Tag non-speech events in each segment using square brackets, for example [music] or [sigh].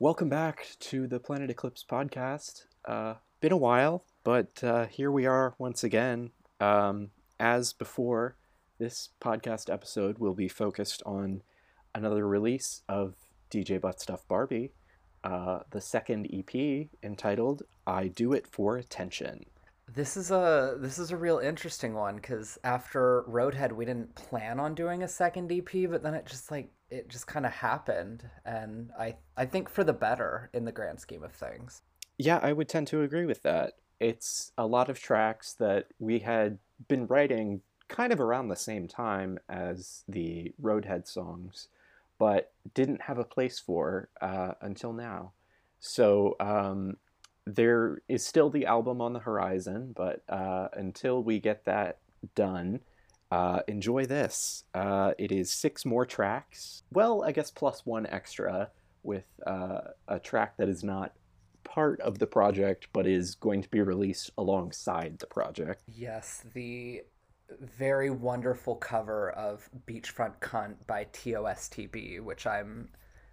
Welcome back to the Planet Eclipse podcast. Uh, been a while, but uh, here we are once again. Um, as before, this podcast episode will be focused on another release of DJ Butt Stuff Barbie, uh, the second EP entitled "I Do It for Attention." This is a this is a real interesting one because after Roadhead, we didn't plan on doing a second EP, but then it just like it just kind of happened, and I I think for the better in the grand scheme of things. Yeah, I would tend to agree with that. It's a lot of tracks that we had been writing kind of around the same time as the Roadhead songs, but didn't have a place for uh, until now. So um, there is still the album on the horizon, but uh, until we get that done, uh, enjoy this. Uh, it is six more tracks. Well, I guess plus one extra with uh, a track that is not part of the project but is going to be released alongside the project. Yes, the very wonderful cover of Beachfront Cunt by TOSTB, which I'm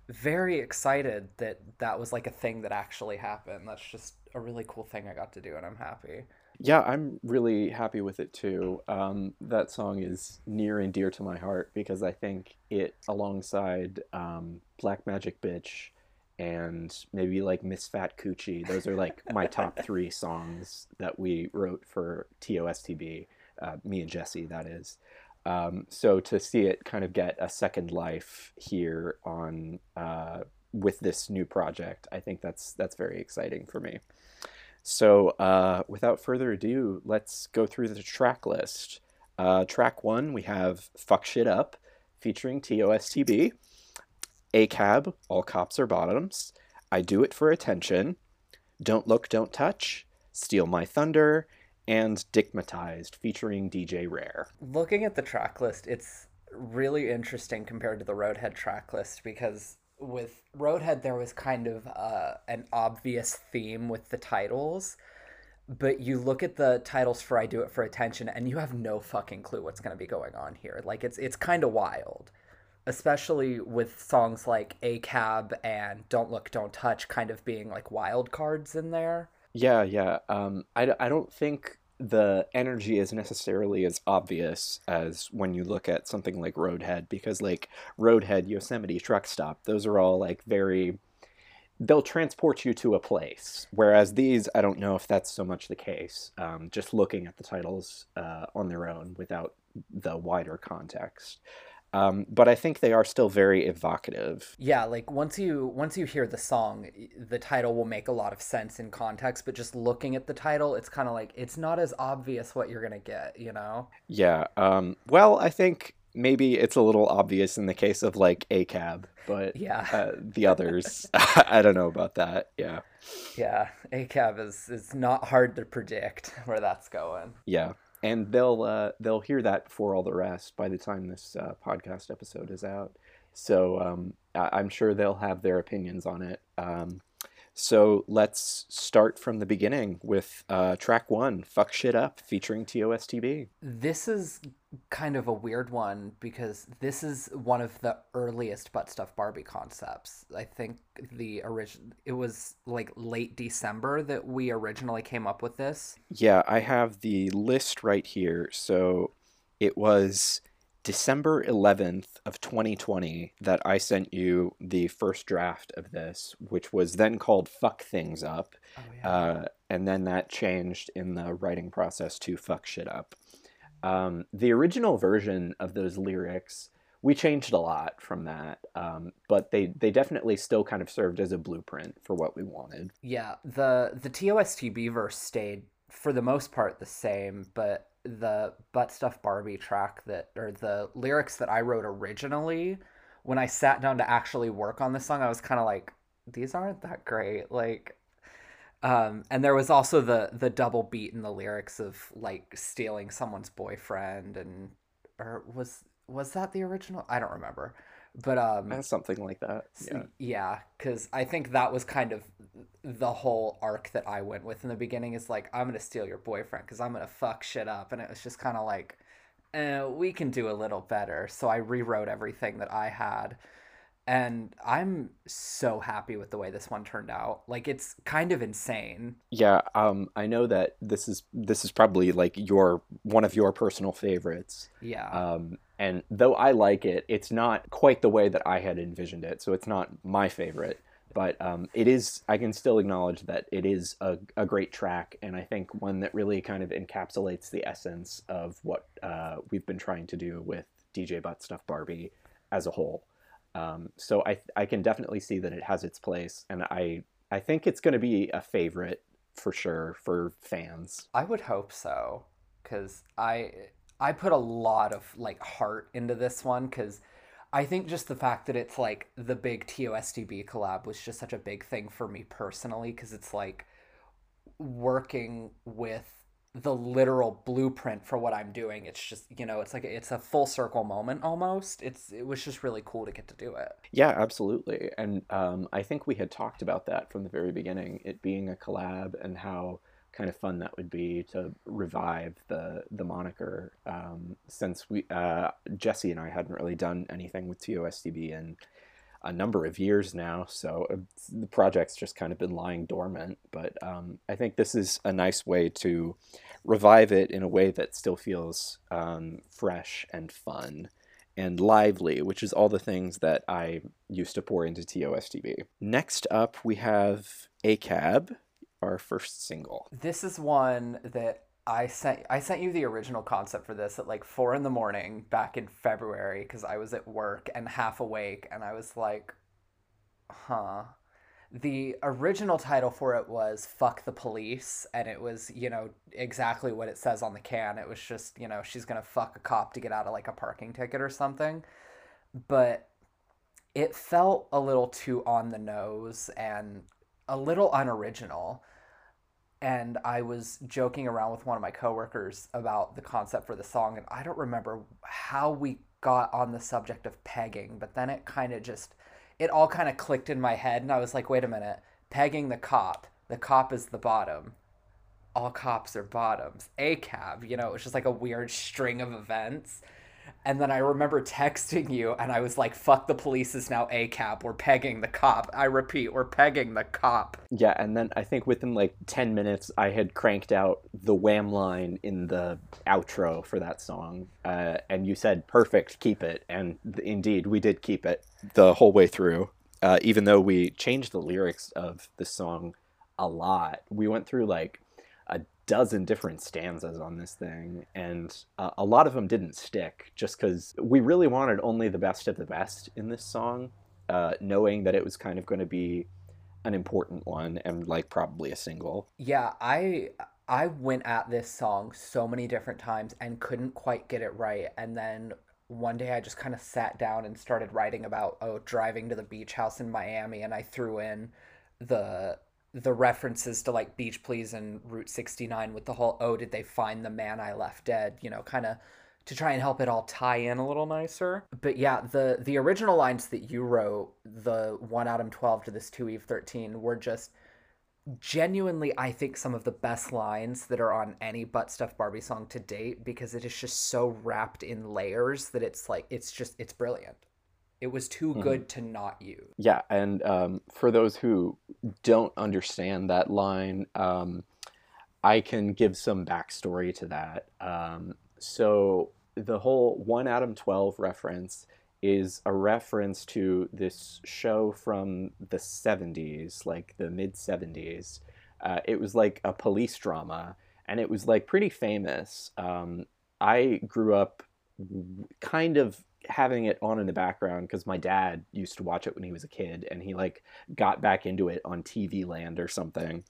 very excited that that was like a thing that actually happened. That's just a really cool thing I got to do, and I'm happy. Yeah, I'm really happy with it too. Um, that song is near and dear to my heart because I think it, alongside um, Black Magic Bitch and maybe like Miss Fat Coochie, those are like my top [laughs] three songs that we wrote for TOSTB, uh, me and Jesse, that is. Um, so to see it kind of get a second life here on uh, with this new project, I think that's that's very exciting for me. So uh, without further ado, let's go through the track list. Uh, track one, we have "Fuck Shit Up" featuring TOSTB, "ACAB," "All Cops Are Bottoms," "I Do It for Attention," "Don't Look, Don't Touch," "Steal My Thunder," and Dickmatized featuring DJ Rare. Looking at the track list, it's really interesting compared to the Roadhead track list because with Roadhead there was kind of uh, an obvious theme with the titles, but you look at the titles for I Do It for Attention and you have no fucking clue what's going to be going on here. Like it's it's kind of wild. Especially with songs like "A Cab" and Don't Look, Don't Touch kind of being like wild cards in there. Yeah, yeah. Um, I, I don't think the energy is necessarily as obvious as when you look at something like Roadhead, because like Roadhead, Yosemite, Truck Stop, those are all like very. They'll transport you to a place, whereas these, I don't know if that's so much the case. Um, just looking at the titles uh, on their own without the wider context. Um, but I think they are still very evocative. Yeah, like once you once you hear the song, the title will make a lot of sense in context. But just looking at the title, it's kind of like it's not as obvious what you're gonna get, you know? Yeah. Um, well, I think maybe it's a little obvious in the case of like ACAB, but yeah, uh, the others, [laughs] [laughs] I don't know about that. Yeah. Yeah, ACAB is is not hard to predict [laughs] where that's going. Yeah and they'll uh, they'll hear that before all the rest by the time this uh, podcast episode is out. So um, I- am sure they'll have their opinions on it. Um, so let's start from the beginning with uh, track one, "Fuck Shit Up," featuring TOSTB. This is kind of a weird one because this is one of the earliest butt stuff Barbie concepts. I think the original it was like late December that we originally came up with this. Yeah, I have the list right here. So it was December 11th of 2020 that I sent you the first draft of this, which was then called Fuck Things Up. Oh, yeah. uh, and then that changed in the writing process to Fuck Shit Up. Um, the original version of those lyrics, we changed a lot from that, um, but they, they definitely still kind of served as a blueprint for what we wanted. Yeah, the, the TOSTB verse stayed for the most part the same, but the butt stuff Barbie track that or the lyrics that I wrote originally, when I sat down to actually work on this song, I was kind of like, these aren't that great. Like, um, and there was also the the double beat in the lyrics of like stealing someone's boyfriend and or was was that the original? I don't remember. But um something like that yeah. yeah because i think that was kind of the whole arc that i went with in the beginning is like i'm gonna steal your boyfriend because i'm gonna fuck shit up. And it was just kind of like eh, we can do a little better. So i rewrote everything that i had and I'm so happy with the way this one turned out. Like it's kind of insane. Yeah, um, I know that this is this is probably like your one of your personal favorites. Yeah. Um, and though I like it, it's not quite the way that I had envisioned it. So it's not my favorite, but um, it is. I can still acknowledge that it is a, a great track, and I think one that really kind of encapsulates the essence of what uh, we've been trying to do with DJ Butt Stuff Barbie as a whole. Um, so I I can definitely see that it has its place, and I I think it's going to be a favorite for sure for fans. I would hope so, because I I put a lot of like heart into this one because I think just the fact that it's like the big TOSDB collab was just such a big thing for me personally because it's like working with the literal blueprint for what I'm doing. It's just, you know, it's like it's a full circle moment almost. It's it was just really cool to get to do it. Yeah, absolutely. And um, I think we had talked about that from the very beginning, it being a collab and how kind of fun that would be to revive the the moniker um, since we uh, Jesse and I hadn't really done anything with TOSDB in a number of years now, so uh, the project's just kind of been lying dormant. But um, I think this is a nice way to revive it in a way that still feels um, fresh and fun and lively, which is all the things that I used to pour into TOSDB. Next up, we have ACAB, our first single. This is one that I sent I sent you the original concept for this at like four in the morning back in February because I was at work and half awake and I was like, huh. The original title for it was Fuck the Police, and it was, you know, exactly what it says on the can. It was just, you know, she's gonna fuck a cop to get out of like a parking ticket or something. But it felt a little too on the nose and a little unoriginal and I was joking around with one of my coworkers about the concept for the song, and I don't remember how we got on the subject of pegging, but then it kind of just, it all kind of clicked in my head, and I was like, wait a minute, pegging the cop, the cop is the bottom. All cops are bottoms. A cab, you know, it was just like a weird string of events. And then I remember texting you, and I was like, fuck the police is now a cab. We're pegging the cop. I repeat, we're pegging the cop. Yeah, and then I think within like 10 minutes, I had cranked out the wham line in the outro for that song. Uh, and you said, perfect, keep it. And th- indeed, we did keep it the whole way through. Uh, even though we changed the lyrics of the song a lot, we went through like dozen different stanzas on this thing, and uh, a lot of them didn't stick just because we really wanted only the best of the best in this song, uh, knowing that it was kind of going to be an important one and like probably a single. Yeah, I I went at this song so many different times and couldn't quite get it right, and then one day I just kind of sat down and started writing about oh driving to the beach house in Miami, and I threw in the the references to like Beach Please and Route 69 with the whole oh did they find the man I left dead, you know, kind of to try and help it all tie in a little nicer. But yeah, the the original lines that you wrote, the 1 Adam 12 to this 2 Eve 13 were just genuinely I think some of the best lines that are on any butt stuff Barbie song to date because it is just so wrapped in layers that it's like it's just it's brilliant. It was too mm-hmm. good to not use. Yeah, and um, for those who don't understand that line, um, I can give some backstory to that. Um, so the whole one Adam twelve reference is a reference to this show from the seventies, like the mid seventies. Uh, it was like a police drama, and it was like pretty famous. Um, I grew up kind of having it on in the background because my dad used to watch it when he was a kid and he like got back into it on TV land or something.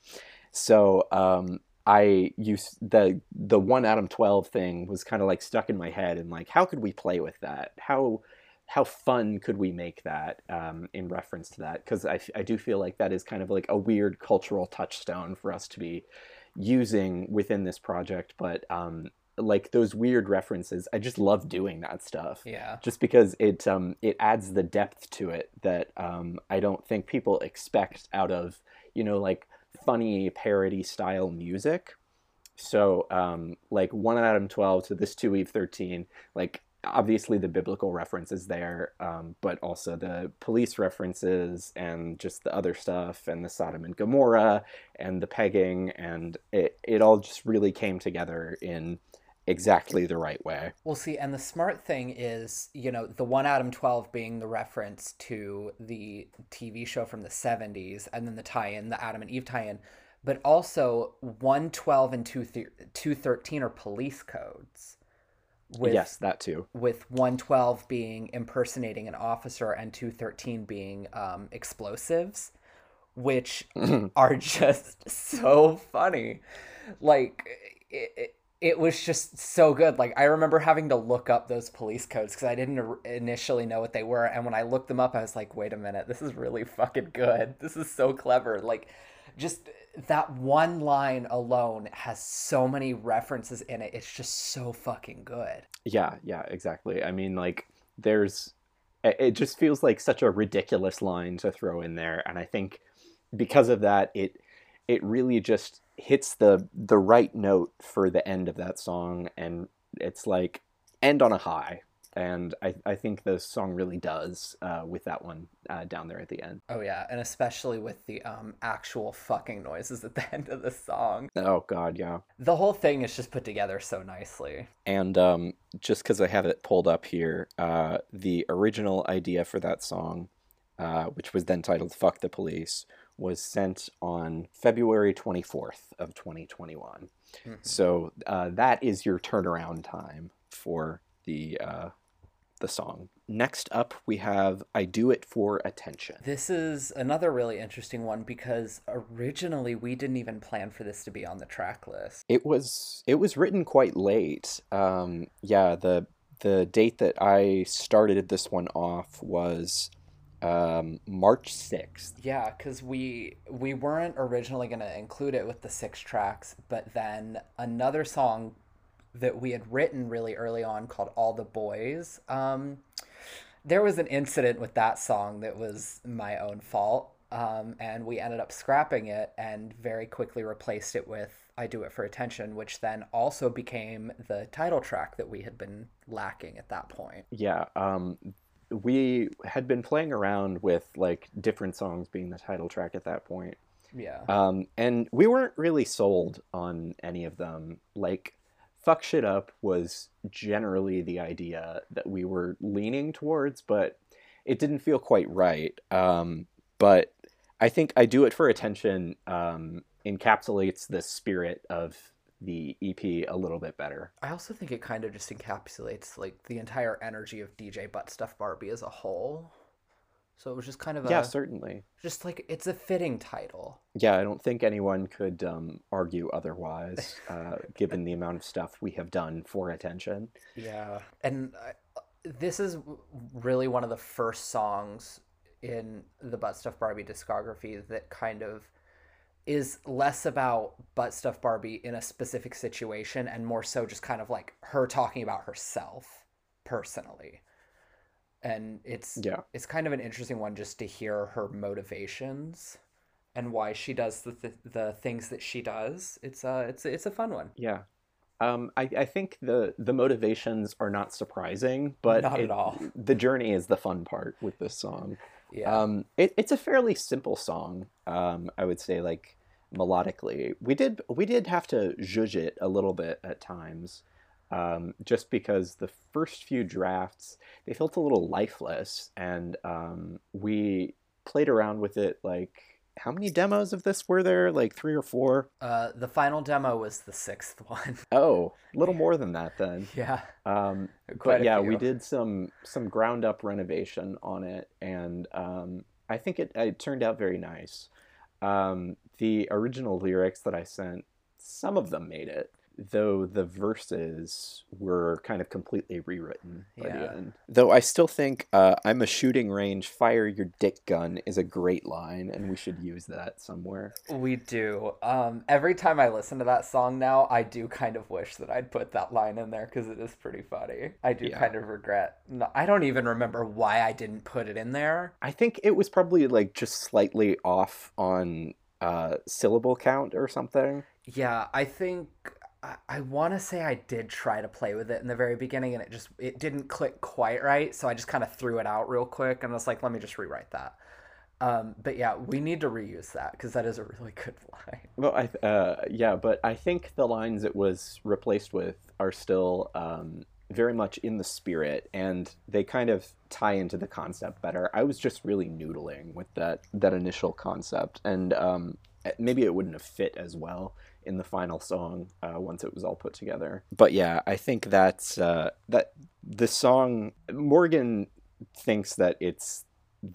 So um, I used the the one Adam twelve thing was kind of like stuck in my head and like how could we play with that? How how fun could we make that um, in reference to that? Because I, I do feel like that is kind of like a weird cultural touchstone for us to be using within this project, but um, like those weird references. I just love doing that stuff. Yeah. Just because it um it adds the depth to it that um I don't think people expect out of, you know, like funny parody style music. So um like one Adam 12 to this 2 Eve 13, like obviously the biblical references there, um, but also the police references and just the other stuff and the Sodom and Gomorrah and the pegging and it it all just really came together in exactly the right way. Well, see, and the smart thing is, you know, the one Adam 12 being the reference to the TV show from the 70s, and then the tie in, the Adam and Eve tie in, but also 112 and 213 are police codes. With, yes, that too. With 112 being impersonating an officer and 213 being um, explosives, which [laughs] are just so funny. Like, it, it, it was just so good. Like, I remember having to look up those police codes because I didn't initially know what they were. And when I looked them up, I was like, wait a minute, this is really fucking good. This is so clever. Like, just that one line alone has so many references in it. It's just so fucking good. Yeah, yeah, exactly. I mean, like, there's, it just feels like such a ridiculous line to throw in there. And I think because of that, it, it really just hits the the right note for the end of that song and it's like end on a high and I, I think the song really does uh, with that one uh, down there at the end. Oh yeah, and especially with the um, actual fucking noises at the [laughs] end of the song. Oh god, yeah. The whole thing is just put together so nicely. And um, just because I have it pulled up here, uh, the original idea for that song, uh, which was then titled "Fuck the Police," was sent on February 24th of 2021. Mm-hmm. So uh, that is your turnaround time for the uh, the song. Next up, we have I Do It for Attention. This is another really interesting one because originally we didn't even plan for this to be on the track list. It was it was written quite late. Um, yeah, the the date that I started this one off was um, March 6th. Yeah, because we we weren't originally going to include it with the six tracks, but then another song that we had written really early on called All the Boys. Um, there was an incident with that song that was my own fault. Um, and we ended up scrapping it and very quickly replaced it with I Do It for Attention, which then also became the title track that we had been lacking at that point. Yeah. Um, we had been playing around with like different songs being the title track at that point. Yeah. Um, and we weren't really sold on any of them. Like, fuck shit up was generally the idea that we were leaning towards, but it didn't feel quite right. Um, but I think I do it for attention um, encapsulates the spirit of the EP a little bit better. I also think it kind of just encapsulates like the entire energy of DJ Butt Stuff Barbie as a whole. So it was just kind of a yeah, certainly. Just like it's a fitting title. Yeah, I don't think anyone could um, argue otherwise, [laughs] uh, given the amount of stuff we have done for attention. Yeah, and uh, this is really one of the first songs in the Butt Stuff Barbie discography that kind of is less about butt stuff Barbie in a specific situation and more so just kind of like her talking about herself personally and it's yeah it's kind of an interesting one just to hear her motivations and why she does the th- the things that she does. It's uh it's it's a fun one. Yeah. Um, I, I think the the motivations are not surprising, but not it, at all. The journey is the fun part with this song. Yeah. Um, it, it's a fairly simple song. Um, I would say like melodically. We did we did have to zhuzh it a little bit at times um, just because the first few drafts they felt a little lifeless, and um, we played around with it like how many demos of this were there? Like three or four? Uh, the final demo was the sixth [laughs] one. oh, a little more than that then. Yeah. Um, [laughs] but yeah, few. we did some some ground up renovation on it, and um, I think it, it turned out very nice. Um, the original lyrics that I sent, some of them made it though the verses were kind of completely rewritten by yeah. the end. Though I still think uh, "I'm a shooting range, fire your dick gun" is a great line, and we should use that somewhere. We do. Um, every time I listen to that song now, I do kind of wish that I'd put that line in there because it is pretty funny. I do yeah. kind of regret. No, I don't even remember why I didn't put it in there. I think it was probably like just slightly off on uh, syllable count or something. Yeah, I think I, want to say I did try to play with it in the very beginning, and it just it didn't click quite right. So I just kind of threw it out real quick, and I was like, let me just rewrite that. Um, but yeah, we need to reuse that because that is a really [laughs] good line. Well, I uh, yeah, but I think the lines it was replaced with are still um, very much in the spirit, and they kind of tie into the concept better. I was just really noodling with that that initial concept, and um, maybe it wouldn't have fit as well in the final song uh, once it was all put together. But yeah, I think that's uh, that the song Morgan thinks that it's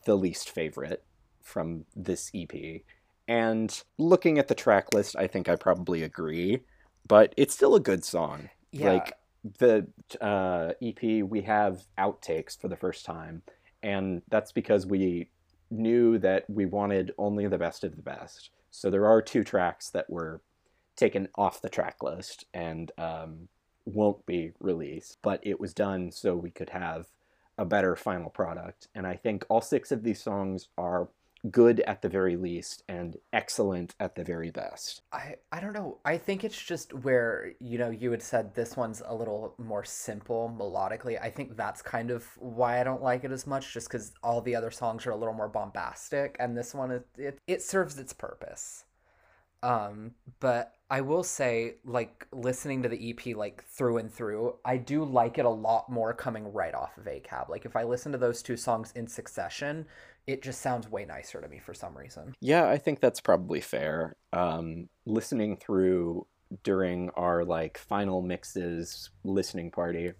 the least favorite from this EP. And looking at the track list, I think I probably agree, but it's still a good song. Yeah. Like the uh, EP, we have outtakes for the first time, and that's because we knew that we wanted only the best of the best. So there are two tracks that were taken off the track list and um, won't be released, but it was done so we could have a better final product. And I think all six of these songs are good at the very least and excellent at the very best. I I don't know. I think it's just where you know you had said this one's a little more simple melodically. I think that's kind of why I don't like it as much just cuz all the other songs are a little more bombastic and this one it it, it serves its purpose. Um but I will say, like listening to the EP like through and through, I do like it a lot more coming right off of ACAB. Like if I listen to those two songs in succession, it just sounds way nicer to me for some reason. Yeah, I think that's probably fair. Um, listening through during our like final mixes listening party,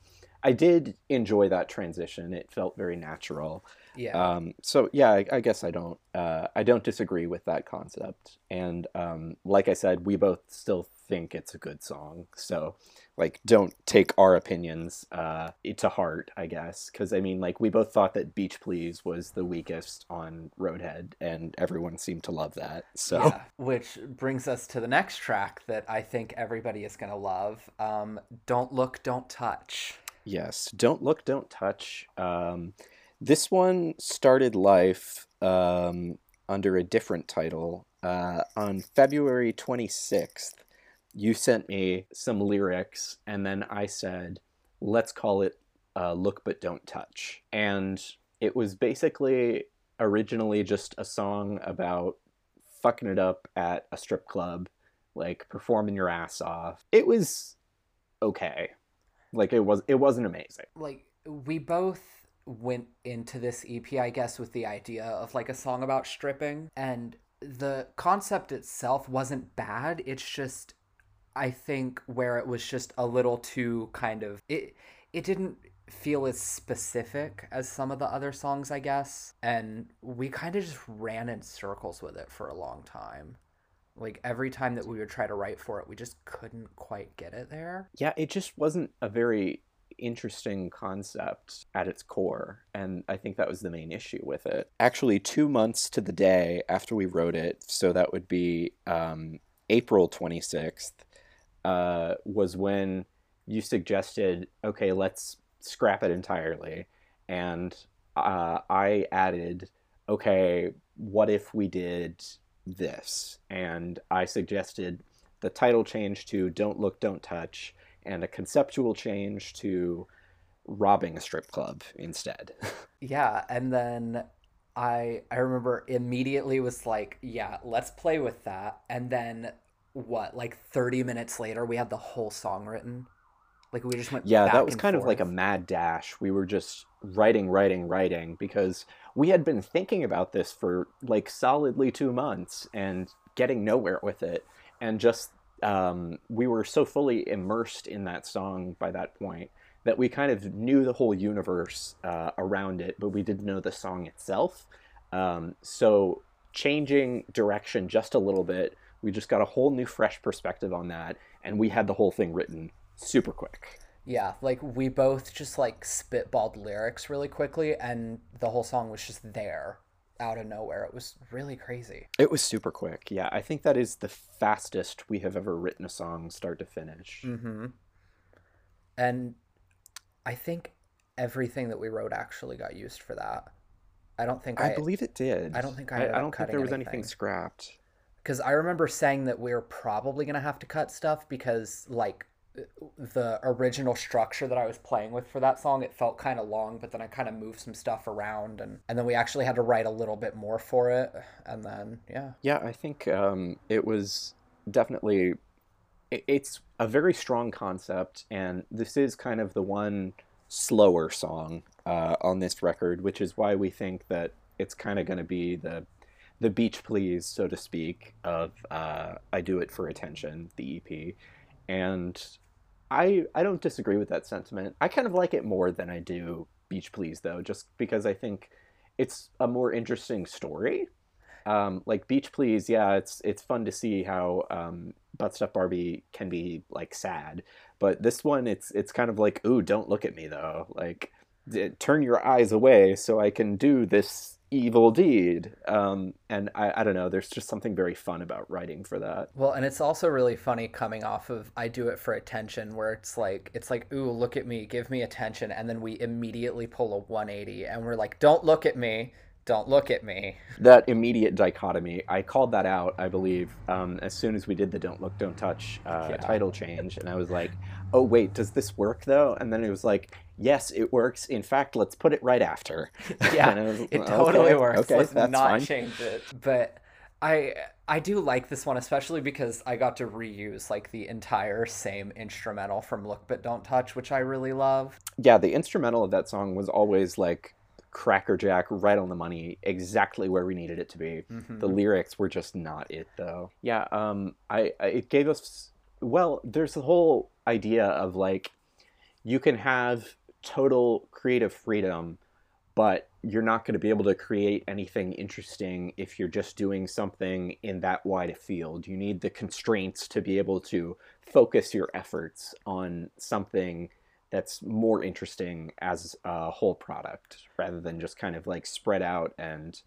I did enjoy that transition. It felt very natural. Yeah. Um, so yeah, I, I, guess I don't uh, I don't disagree with that concept. And um, like I said, we both still think it's a good song. So like don't take our opinions uh, to heart, I guess, because I mean like we both thought that Beach Please was the weakest on Roadhead, and everyone seemed to love that. So yeah, which brings us to the next track that I think everybody is gonna love. Um, don't look, don't touch. Yes, don't look, don't touch. Um, this one started life um, under a different title uh, on February 26th. You sent me some lyrics, and then I said, let's call it uh, Look But Don't Touch. And it was basically originally just a song about fucking it up at a strip club, like performing your ass off. It was okay. Like it was it wasn't amazing. Like we both went into this EP, I guess, with the idea of like a song about stripping. And the concept itself wasn't bad. It's just, I think, where it was just a little too kind of. It, it didn't feel as specific as some of the other songs, I guess. And we kind of just ran in circles with it for a long time. Like every time that we would try to write for it, we just couldn't quite get it there. Yeah, it just wasn't a very interesting concept at its core, and I think that was the main issue with it. Actually, two months to the day after we wrote it, so that would be um, April 26th, uh, was when you suggested, okay, let's scrap it entirely. And uh, I added, okay, what if we did this? And I suggested the title change to Don't Look, Don't Touch and a conceptual change to robbing a strip club instead. [laughs] yeah, and then I I remember immediately was like, yeah, let's play with that. And then what, like 30 minutes later we had the whole song written. Like we just went Yeah, that was kind forth. of like a mad dash. We were just writing, writing, writing because we had been thinking about this for like solidly 2 months and getting nowhere with it and just um, we were so fully immersed in that song by that point that we kind of knew the whole universe uh, around it, but we didn't know the song itself. Um, so changing direction just a little bit, we just got a whole new, fresh perspective on that, and we had the whole thing written super quick. Yeah, like we both just like spitballed lyrics really quickly, and the whole song was just there out of nowhere. It was really crazy. It was super quick. Yeah, I think that is the fastest we have ever written a song start to finish. Mm-hmm. And I think everything that we wrote actually got used for that. I don't think I, I believe it did. I don't think I. I, I don't think there was anything, anything scrapped. Because I remember saying that we are probably gonna have to cut stuff because like the original structure that I was playing with for that song. It felt kind of long, but then I kind of moved some stuff around, and and then we actually had to write a little bit more for it, and then yeah. Yeah, I think um, it was definitely. It's a very strong concept, and this is kind of the one slower song uh, on this record, which is why we think that it's kind of going to be the the beach please, so to speak, of uh, I Do It for Attention, the EP. And I I don't disagree with that sentiment. I kind of like it more than I do Beach Please though, just because I think it's a more interesting story. Um, like Beach Please, yeah, it's it's fun to see how um, Butt Stuff Barbie can be like sad, but this one, it's it's kind of like, ooh, don't look at me though. Like, turn your eyes away so I can do this evil deed. Um, and I, I don't know, there's just something very fun about writing for that. Well, and it's also really funny coming off of I do it for attention, where it's like it's like, ooh, look at me, give me attention, and then we immediately pull a 180 and we're like, don't look at me. Don't look at me. That immediate dichotomy, I called that out, I believe, um, as soon as we did the "Don't Look, Don't Touch" uh, yeah. title change, and I was like, "Oh wait, does this work though?" And then it was like, yes, it works. In fact, let's put it right after. [laughs] Yeah, [laughs] was, it totally okay, works. Okay, let's that's not fine. change it. But I I do like this one especially because I got to reuse like the entire same instrumental from Look But Don't Touch, which I really love. Yeah, the instrumental of that song was always like crackerjack right on the money exactly where we needed it to be mm-hmm. the lyrics were just not it though yeah um I, I it gave us well there's the whole idea of like you can have total creative freedom, but you're not going to be able to create anything interesting if you're just doing something in that wide a field. You need the constraints to be able to focus your efforts on something that's more interesting as a whole product rather than just kind of like spread out and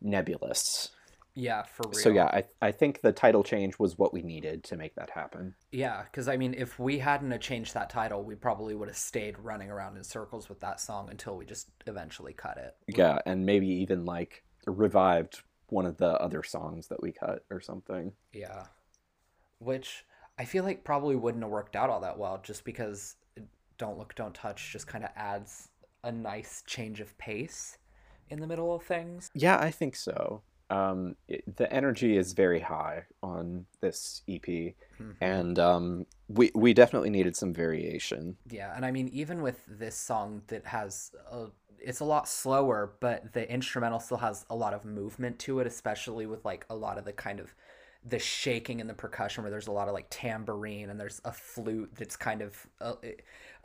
nebulous. Yeah, for real. So yeah, I I think the title change was what we needed to make that happen. Yeah, because I mean, if we hadn't changed that title, we probably would have stayed running around in circles with that song until we just eventually cut it. Yeah, and maybe even like revived one of the other songs that we cut or something. Yeah, which I feel like probably wouldn't have worked out all that well, just because "Don't Look, Don't Touch" just kind of adds a nice change of pace in the middle of things. Yeah, I think so um, it, the energy is very high on this EP, mm-hmm. and um, we we definitely needed some variation. Yeah, and I mean, even with this song that has a, it's a lot slower, but the instrumental still has a lot of movement to it, especially with like a lot of the kind of the shaking and the percussion where there's a lot of like tambourine and there's a flute that's kind of a,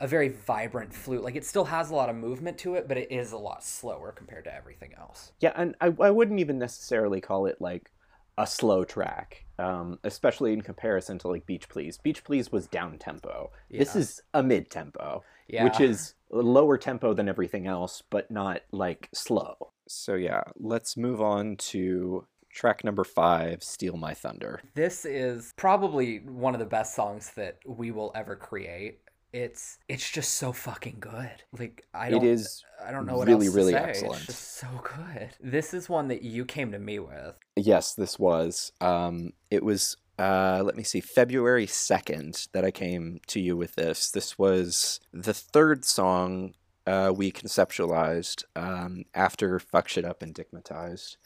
a, very vibrant flute. Like it still has a lot of movement to it but it is a lot slower compared to everything else. Yeah and i, I wouldn't even necessarily call it like a slow track um, especially in comparison to like beach please. Beach please was down tempo. Yeah. this is a mid tempo yeah. which is lower tempo than everything else but not like slow. So yeah let's move on to track number five, Steal My Thunder. This is probably one of the best songs that we will ever create. It's it's just so fucking good. Like I don't it is I don't know what really else to really say. excellent. It's just so good. This is one that you came to me with. Yes, this was. Um, it was. Uh, let me see, February second that I came to you with this. This was the third song uh, we conceptualized um, after Fuck Shit Up and Dickmatized.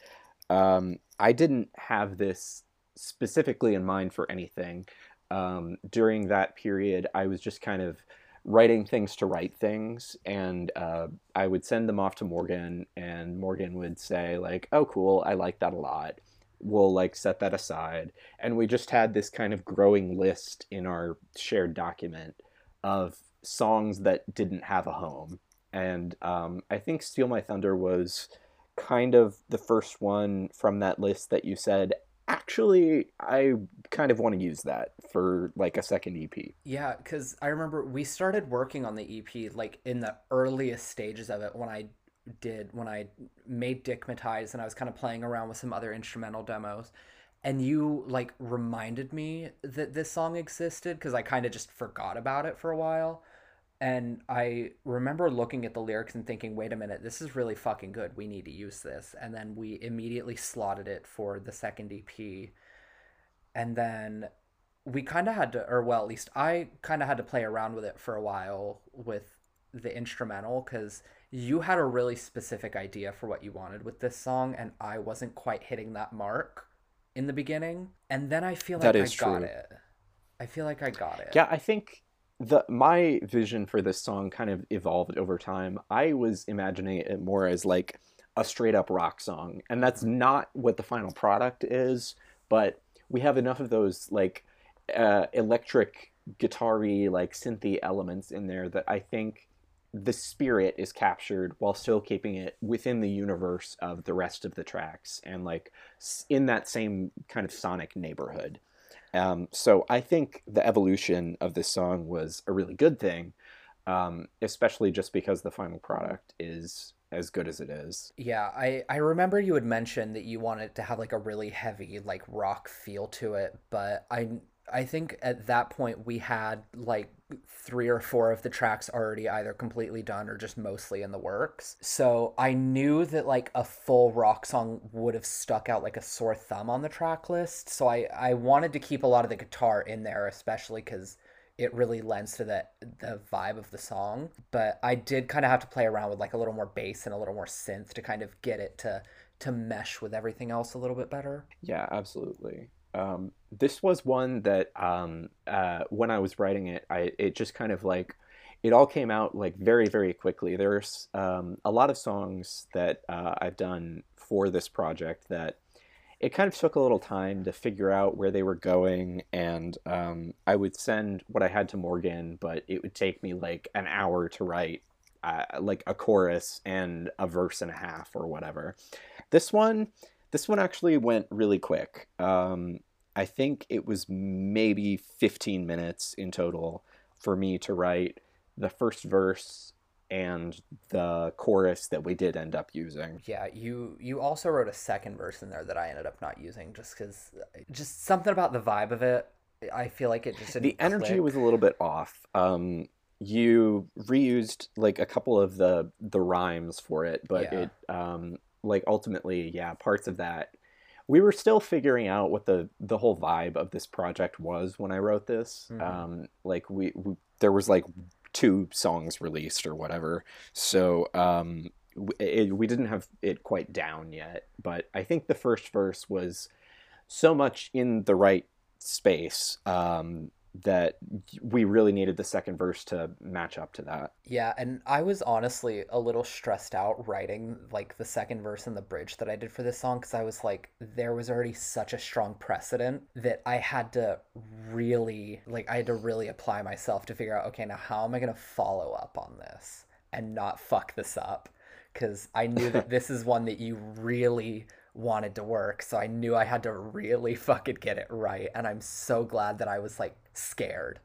Um, I didn't have this specifically in mind for anything. Um, during that period, I was just kind of writing things to write things, and uh, I would send them off to Morgan, and Morgan would say like, "Oh, cool, I like that a lot." We'll like set that aside, and we just had this kind of growing list in our shared document of songs that didn't have a home, and um, I think "Steal My Thunder" was kind of the first one from that list that you said actually i kind of want to use that for like a second ep yeah because i remember we started working on the ep like in the earliest stages of it when i did when i made dickmatize and i was kind of playing around with some other instrumental demos. And you like reminded me that this song existed because i kind of just forgot about it for a while and I remember looking at the lyrics and thinking, wait a minute, this is really fucking good. We need to use this. And then we immediately slotted it for the second EP. And then we kind of had to, or well, at least I kind of had to play around with it for a while with the instrumental because you had a really specific idea for what you wanted with this song, and I wasn't quite hitting that mark in the beginning. And then I feel like I got true. it. I feel like I got it. Yeah, I think the my vision for this song kind of evolved over time. I was imagining it more as like a straight up rock song, and that's not what the final product is. But we have enough of those like uh, electric guitar-y, like synthy elements in there that I think the spirit is captured while still keeping it within the universe of the rest of the tracks and like in that same kind of sonic neighborhood. Um, so I think the evolution of this song was a really good thing, um, especially just because the final product is as good as it is. Yeah, I I remember you had mentioned that you wanted to have like a really heavy like rock feel to it, but I I think at that point we had like three or four of the tracks already either completely done or just mostly in the works. So I knew that like a full rock song would have stuck out like a sore thumb on the track list. So I, I wanted to keep a lot of the guitar in there, especially because it really lends to the the vibe of the song. But I did kind of have to play around with like a little more bass and a little more synth to kind of get it to to mesh with everything else a little bit better. Yeah, absolutely. Um, this was one that um, uh, when I was writing it, I it just kind of like it all came out like very very quickly. There's um, a lot of songs that uh, I've done for this project that it kind of took a little time to figure out where they were going, and um, I would send what I had to Morgan, but it would take me like an hour to write uh, like a chorus and a verse and a half or whatever. This one this one actually went really quick. Um, I think it was maybe 15 minutes in total for me to write the first verse and the chorus that we did end up using. Yeah, you you also wrote a second verse in there that I ended up not using just cuz just something about the vibe of it. I feel like it just The energy click. was a little bit off. Um you reused like a couple of the the rhymes for it, but yeah. it um like ultimately, yeah, parts of that we were still figuring out what the the whole vibe of this project was when I wrote this. Mm-hmm. Um, like we, we, there was like two songs released or whatever, so um, it, we didn't have it quite down yet. But I think the first verse was so much in the right space um, that we really needed the second verse to match up to that. Yeah, and I was honestly a little stressed out writing like the second verse and the bridge that I did for this song because I was like, there was already such a strong precedent that I had to really, like, I had to really apply myself to figure out, okay, now how am I going to follow up on this and not fuck this up? Because I knew that [laughs] this is one that you really wanted to work. So I knew I had to really [laughs] fucking get it right. And I'm so glad that I was like scared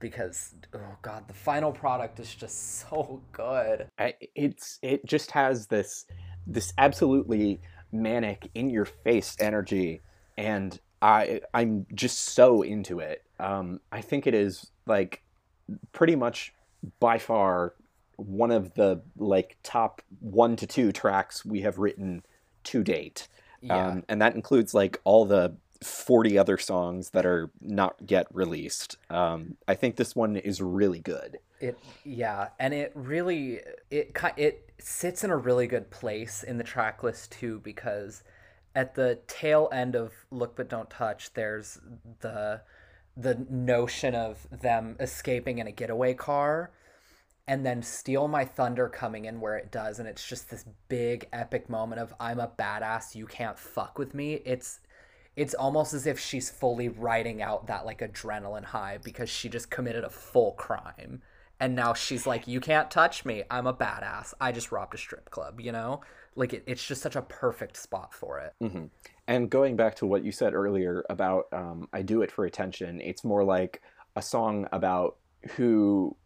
because oh god the final product is just [laughs] so good it's it just has this this absolutely manic in your face energy and i i'm just so into it um i think it is like pretty much by far one of the like top one to two tracks we have written to date yeah. Um, and that includes like all the 40 other songs that are not yet released. Um, I think this one is really good. It yeah, and it really it it sits in a really good place in the track list too because at the tail end of Look But Don't Touch there's the the notion of them escaping in a getaway car and then Steal My Thunder coming in where it does and it's just this big epic moment of I'm a badass, you can't fuck with me. It's it's almost as if she's fully riding out that like adrenaline high because she just committed a full crime. And now she's like you can't touch me. I'm a badass. I just robbed a strip club you know? Like it, it's just such a perfect spot for it. Mm-hmm. and going back to what you said earlier about um, i do it for attention it's more like a song about who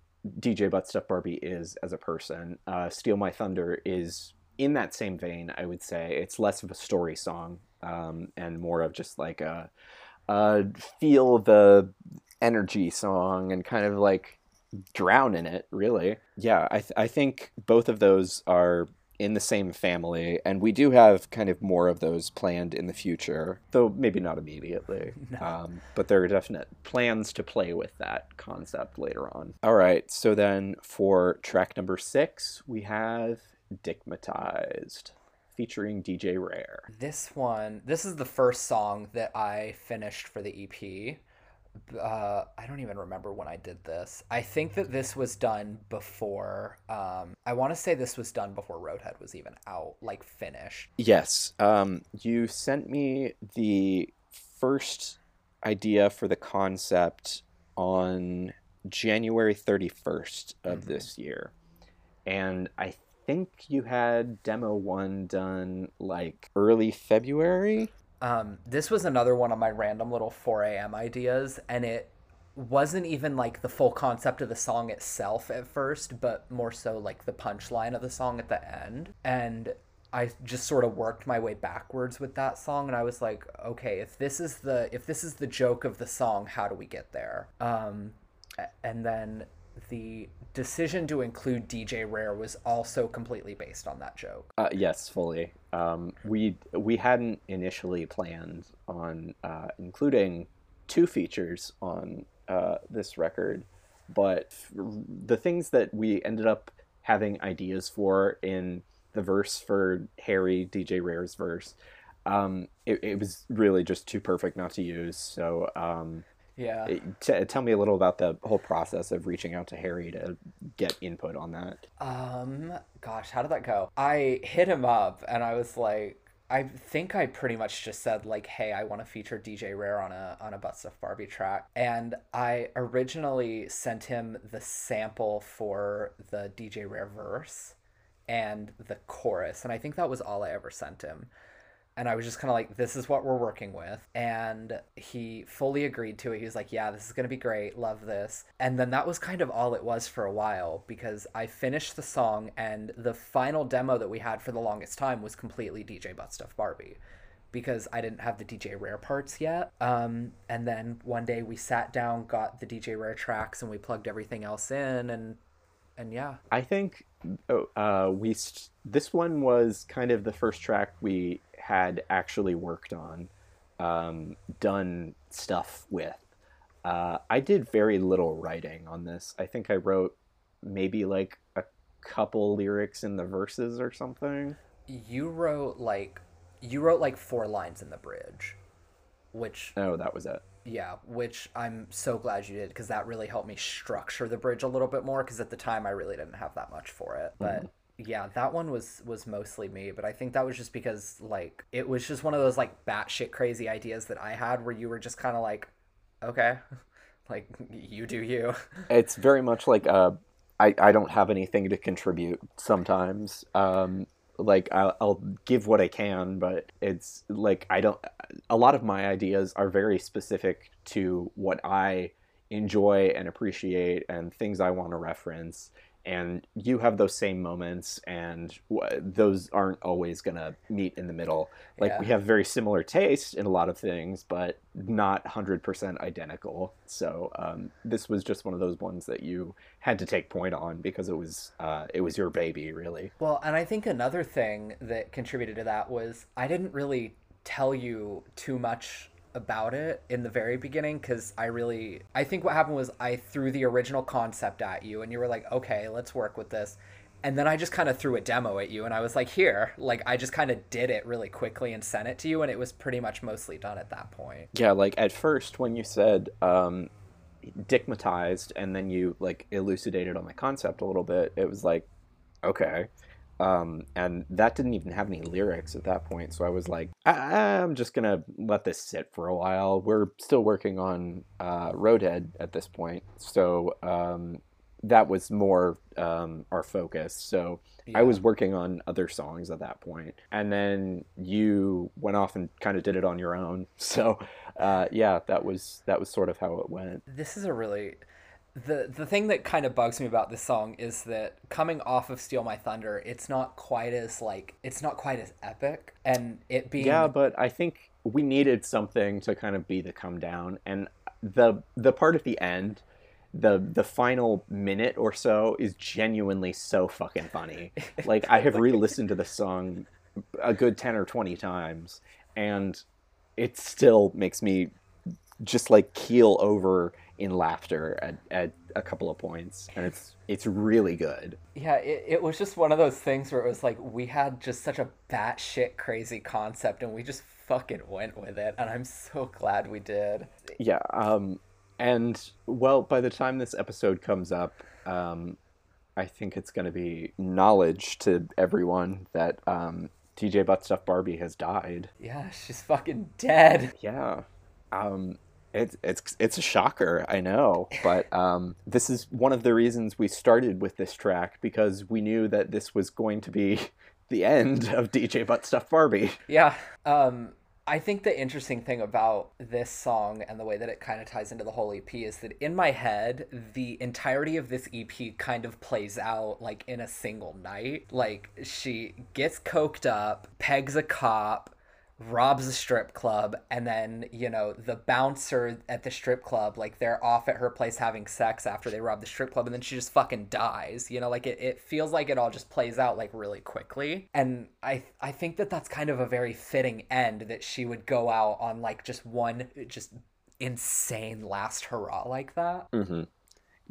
dj buttstuff barbie is as a person uh, steal my thunder is in that same vein i would say. It's less of a story song um, and more of just like a, a feel the energy song and kind of like drown in it really. Yeah i, th- I think both of those are in the same family, and we do have kind of more of those planned in the future, though maybe not immediately. [laughs] No. Um, but there are definite plans to play with that concept later on. All right, so then for track number six, we have Dickmatized featuring DJ Rare. This one, this is the first song that I finished for the EP. Uh, I don't even remember when I did this. I think that this was done before. Um, I want to say this was done before Roadhead was even out, like finished. Yes. Um, you sent me the first idea for the concept on January 31st of mm-hmm. this year. And I think you had demo one done like early February. Um, this was another one of my random little 4 a.m. ideas, and it wasn't even like the full concept of the song itself at first, but more so like the punchline of the song at the end. And I just sort of worked my way backwards with that song, and I was like, okay, if this is the if this is the joke of the song, how do we get there? Um, and then the decision to include DJ Rare was also completely based on that joke. Uh, yes, fully. Um, we we hadn't initially planned on uh, including two features on uh, this record, but the things that we ended up having ideas for in the verse for Harry DJ Rare's verse, um, it, it was really just too perfect not to use. So um, yeah. T- tell me a little about the whole process of reaching out to Harry to get input on that. Um, gosh, how did that go? I hit him up and I was like, I think I pretty much just said like, "Hey, I want to feature DJ Rare on a on a Butt Stuff Barbie track," and I originally sent him the sample for the DJ Rare verse and the chorus, and I think that was all I ever sent him and I was just kind of like, this is what we're working with. And he fully agreed to it. He was like, yeah, this is going to be great. Love this. And then that was kind of all it was for a while because I finished the song, and the final demo that we had for the longest time was completely DJ Butt Stuff Barbie because I didn't have the DJ Rare parts yet. Um, and then one day we sat down, got the DJ Rare tracks, and we plugged everything else in, and and yeah. I think oh, uh, we st- this one was kind of the first track we had actually worked on, um, done stuff with. Uh, I did very little writing on this. I think I wrote maybe like a couple lyrics in the verses or something. You wrote like you wrote like four lines in the bridge, which oh that was it. Yeah, which I'm so glad you did because that really helped me structure the bridge a little bit more because at the time I really didn't have that much for it. But mm-hmm yeah, that one was was mostly me, but I think that was just because like it was just one of those like batshit crazy ideas that I had where you were just kind of like, okay, [laughs] like you do you. [laughs] It's very much like uh, I I don't have anything to contribute sometimes. Um, like I'll, I'll give what I can, but it's like I don't. A lot of my ideas are very specific to what I enjoy and appreciate and things I want to reference and you have those same moments and w- those aren't always going to meet in the middle. Like yeah. we have very similar taste in a lot of things but not 100% identical. So um, this was just one of those ones that you had to take point on because it was uh, it was your baby really. Well and i think another thing that contributed to that was i didn't really tell you too much about it in the very beginning because I really I think what happened was I threw the original concept at you and you were like, okay, let's work with this. And then I just kind of threw a demo at you and I was like, here, like I just kind of did it really quickly and sent it to you and it was pretty much mostly done at that point. Yeah, like at first when you said um dickmatized and then you like elucidated on the concept a little bit, it was like, okay. Um, and that didn't even have any lyrics at that point. So I was like, I- am just gonna let this sit for a while. We're still working on uh, Roadhead at this point, so um, that was more um, our focus. So yeah. I was working on other songs at that point, and then you went off and kind of did it on your own. [laughs] So uh, yeah, that was that was sort of how it went. This is a really the the thing that kind of bugs me about this song is that coming off of Steal My Thunder, it's not quite as like it's not quite as epic, and it being yeah, but I think we needed something to kind of be the come down, and the the part at the end the the final minute or so is genuinely so fucking funny. [laughs] Like I have re-listened to the song a good 10 or 20 times and it still makes me just like keel over in laughter at, at a couple of points and it's it's really good yeah it, it was just one of those things where it was like we had just such a batshit crazy concept and we just fucking went with it and i'm so glad we did yeah um and well by the time this episode comes up um i think it's going to be knowledge to everyone that um DJ Butt Stuff Barbie has died. Yeah, she's fucking dead. Yeah. Um, it's it's it's a shocker, I know, but um, this is one of the reasons we started with this track because we knew that this was going to be [laughs] the end of DJ Butt Stuff Barbie. Yeah. Um, I think the interesting thing about this song and the way that it kind of ties into the whole EP is that in my head, the entirety of this EP kind of plays out like in a single night. Like she gets coked up, pegs a cop, robs a strip club and then you know the bouncer at the strip club like they're off at her place having sex after they rob the strip club and then she just fucking dies you know? Like it, it feels like it all just plays out like really quickly. And i i think that that's kind of a very fitting end that she would go out on like just one just insane last hurrah like that. Mm-hmm.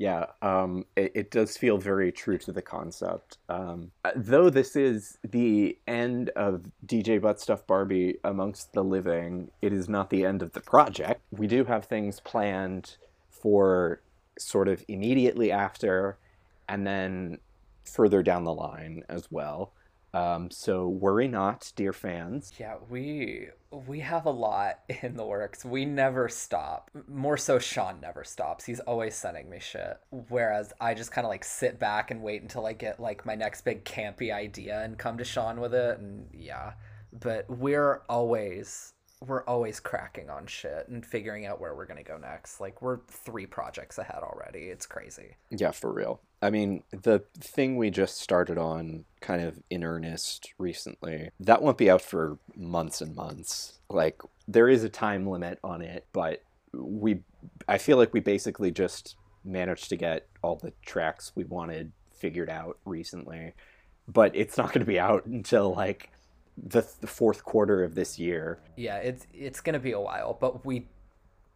Yeah, um, it, it, does feel very true to the concept. Um, though this is the end of DJ Butt Stuff Barbie amongst the living, it is not the end of the project. We do have things planned for sort of immediately after and then further down the line as well. Um, so worry not, dear fans. Yeah, we we have a lot [laughs] in the works. We never stop. More so, Sean never stops. He's always sending me shit. Whereas I just kind of like sit back and wait until I get like my next big campy idea and come to Sean with it. And yeah, but we're always we're always cracking on shit and figuring out where we're gonna go next. Like we're three projects ahead already. It's crazy. Yeah, for real. I mean, the thing we just started on kind of in earnest recently, that won't be out for months and months. Like there is a time limit on it, but we I feel like we basically just managed to get all the tracks we wanted figured out recently. But it's not going to be out until like the, the fourth quarter of this year. Yeah, it's it's going to be a while, but we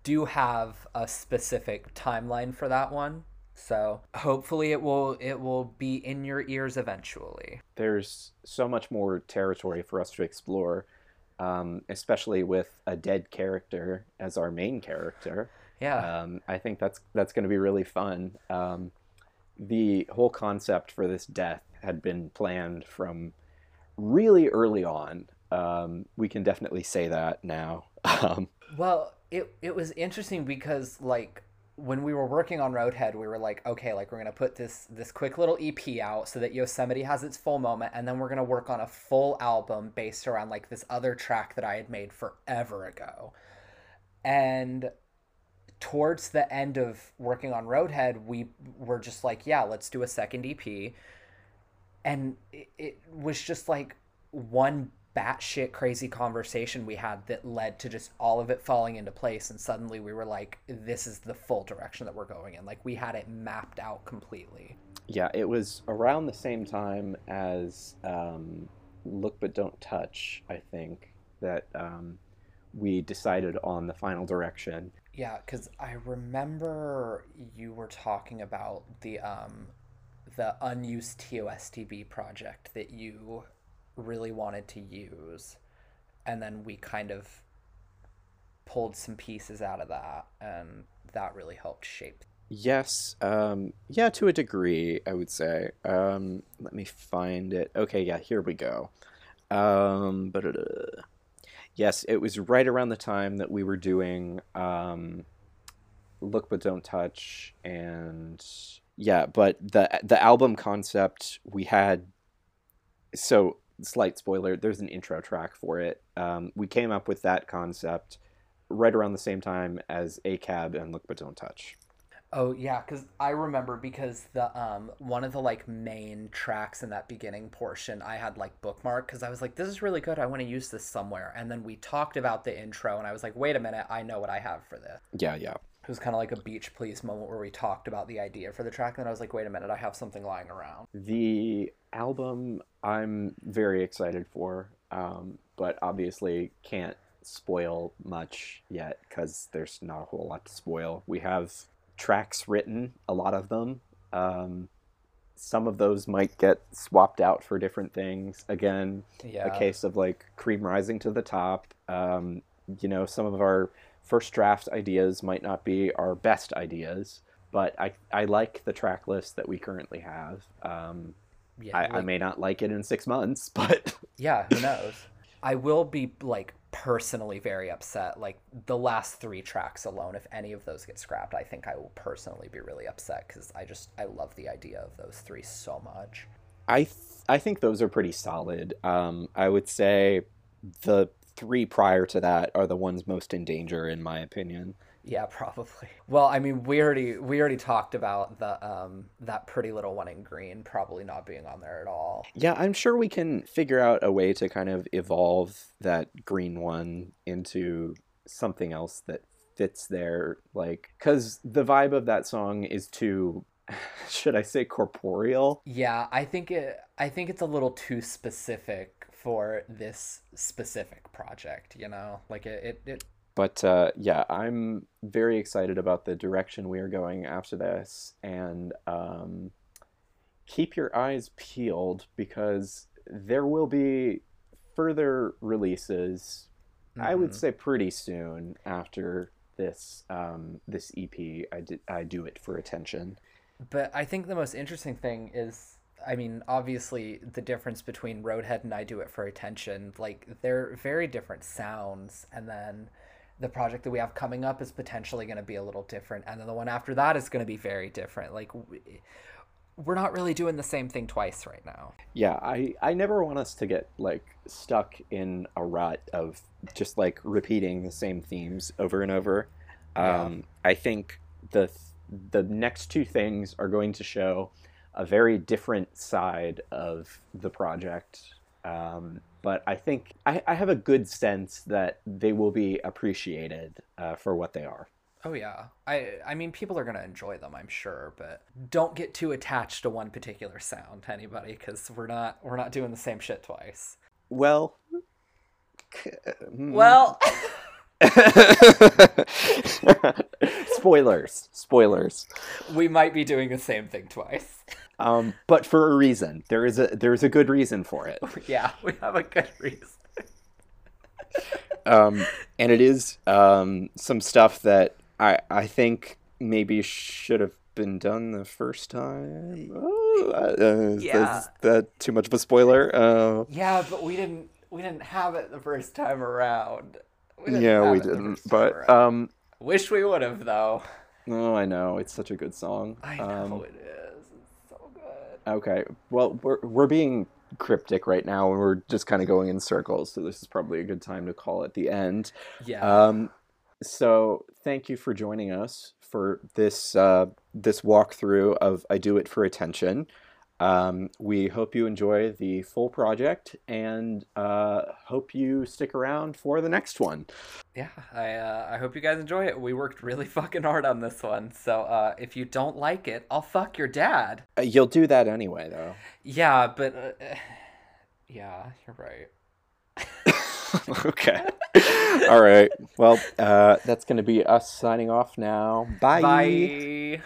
do have a specific timeline for that one. So hopefully it will it will be in your ears eventually. There's so much more territory for us to explore, um, especially with a dead character as our main character. Yeah, um, I think that's that's going to be really fun. Um, the whole concept for this death had been planned from really early on. Um, we can definitely say that now. [laughs] Um, well, it it was interesting because like when we were working on Roadhead, we were like, okay, like we're gonna put this this quick little EP out so that Yosemite has its full moment, and then we're gonna work on a full album based around like this other track that I had made forever ago. And towards the end of working on Roadhead, we were just like, yeah, let's do a second EP and it, it was just like one batshit crazy conversation we had that led to just all of it falling into place and suddenly we were like this is the full direction that we're going in. Like we had it mapped out completely. Yeah it was around the same time as um, look but don't touch i think that um, we decided on the final direction. Yeah because i remember you were talking about the um, the unused TOSTB project that you really wanted to use. And then we kind of pulled some pieces out of that, and that really helped shape. Yes, um, yeah, to a degree, I would say. Um, let me find it. Okay, yeah, here we go. Um, yes, it was right around the time that we were doing um, Look But Don't Touch and yeah, but the the album concept we had so slight spoiler, there's an intro track for it. Um, we came up with that concept right around the same time as A Cab and Look But Don't Touch. Oh yeah, because I remember because the um one of the like main tracks in that beginning portion I had like bookmark because I was like this is really good I want to use this somewhere and then we talked about the intro and I was like wait a minute I know what I have for this. Yeah, yeah. It was kind of like a beach please moment where we talked about the idea for the track and then I was like wait a minute I have something lying around. The album I'm very excited for, um, but obviously can't spoil much yet because there's not a whole lot to spoil. We have tracks written, a lot of them. Um, some of those might get swapped out for different things. Again, Yeah. a case of like cream rising to the top. Um, you know, some of our first draft ideas might not be our best ideas, but I, I like the track list that we currently have. Um, Yeah. I, I may not like it in six months, [laughs] but Yeah, who knows? I will be like personally very upset. Like the last three tracks alone, if any of those get scrapped, I think I will personally be really upset because I just I love the idea of those three so much. I th- I think those are pretty solid. Um, I would say the three prior to that are the ones most in danger, in my opinion. Yeah, probably. Well, I mean, we already we already talked about the um that pretty little one in green probably not being on there at all. Yeah, I'm sure we can figure out a way to kind of evolve that green one into something else that fits there. Like, because the vibe of that song is too, [laughs] should I say, corporeal? Yeah, I think it I think it's a little too specific for this specific project, you know? Like it it, it But uh, yeah, I'm very excited about the direction we are going after this, and um, keep your eyes peeled because there will be further releases. I would Mhm. say pretty soon after this um, this EP. I did I do it for attention. But I think the most interesting thing is, I mean, obviously the difference between Roadhead and I Do It for Attention, like they're very different sounds, and then the project that we have coming up is potentially going to be a little different, and then the one after that is going to be very different. Like we're not really doing the same thing twice right now. Yeah, I, I never want us to get like stuck in a rut of just like repeating the same themes over and over. Yeah. Um, I think the the next two things are going to show a very different side of the project. Um, but I think I, I have a good sense that they will be appreciated uh, for what they are. Oh yeah, I I mean people are gonna enjoy them, I'm sure, but don't get too attached to one particular sound, to anybody, because we're not we're not doing the same shit twice. Well, mm. Well. [laughs] spoilers, spoilers. we might be doing the same thing twice. Um, but for a reason. There is a there's a good reason for it. [laughs] yeah, we have a good reason. Um, and it is um, some stuff that I I think maybe should have been done the first time. Oh, uh, Yeah. is that too much of a spoiler? Uh, Yeah, but we didn't we didn't have it the first time around. We yeah, we didn't. But um, wish we would have though. oh, I know it's such a good song. I know Um, it is. It's so good. Okay. Well, we're we're being cryptic right now, and we're just kind of going in circles. So this is probably a good time to call it the end. Yeah. Um, so thank you for joining us for this uh, this walkthrough of I Do It for Attention. Um, we hope you enjoy the full project and uh, hope you stick around for the next one. yeah. I uh, I hope you guys enjoy it. We worked really [laughs] fucking hard on this one. So uh, if you don't like it, I'll fuck your dad. Uh, you'll do that anyway, though. Yeah, but uh, [sighs] yeah, you're right. [laughs] okay. [laughs] All right. Well, uh, that's going to be us signing off now. Bye. Bye.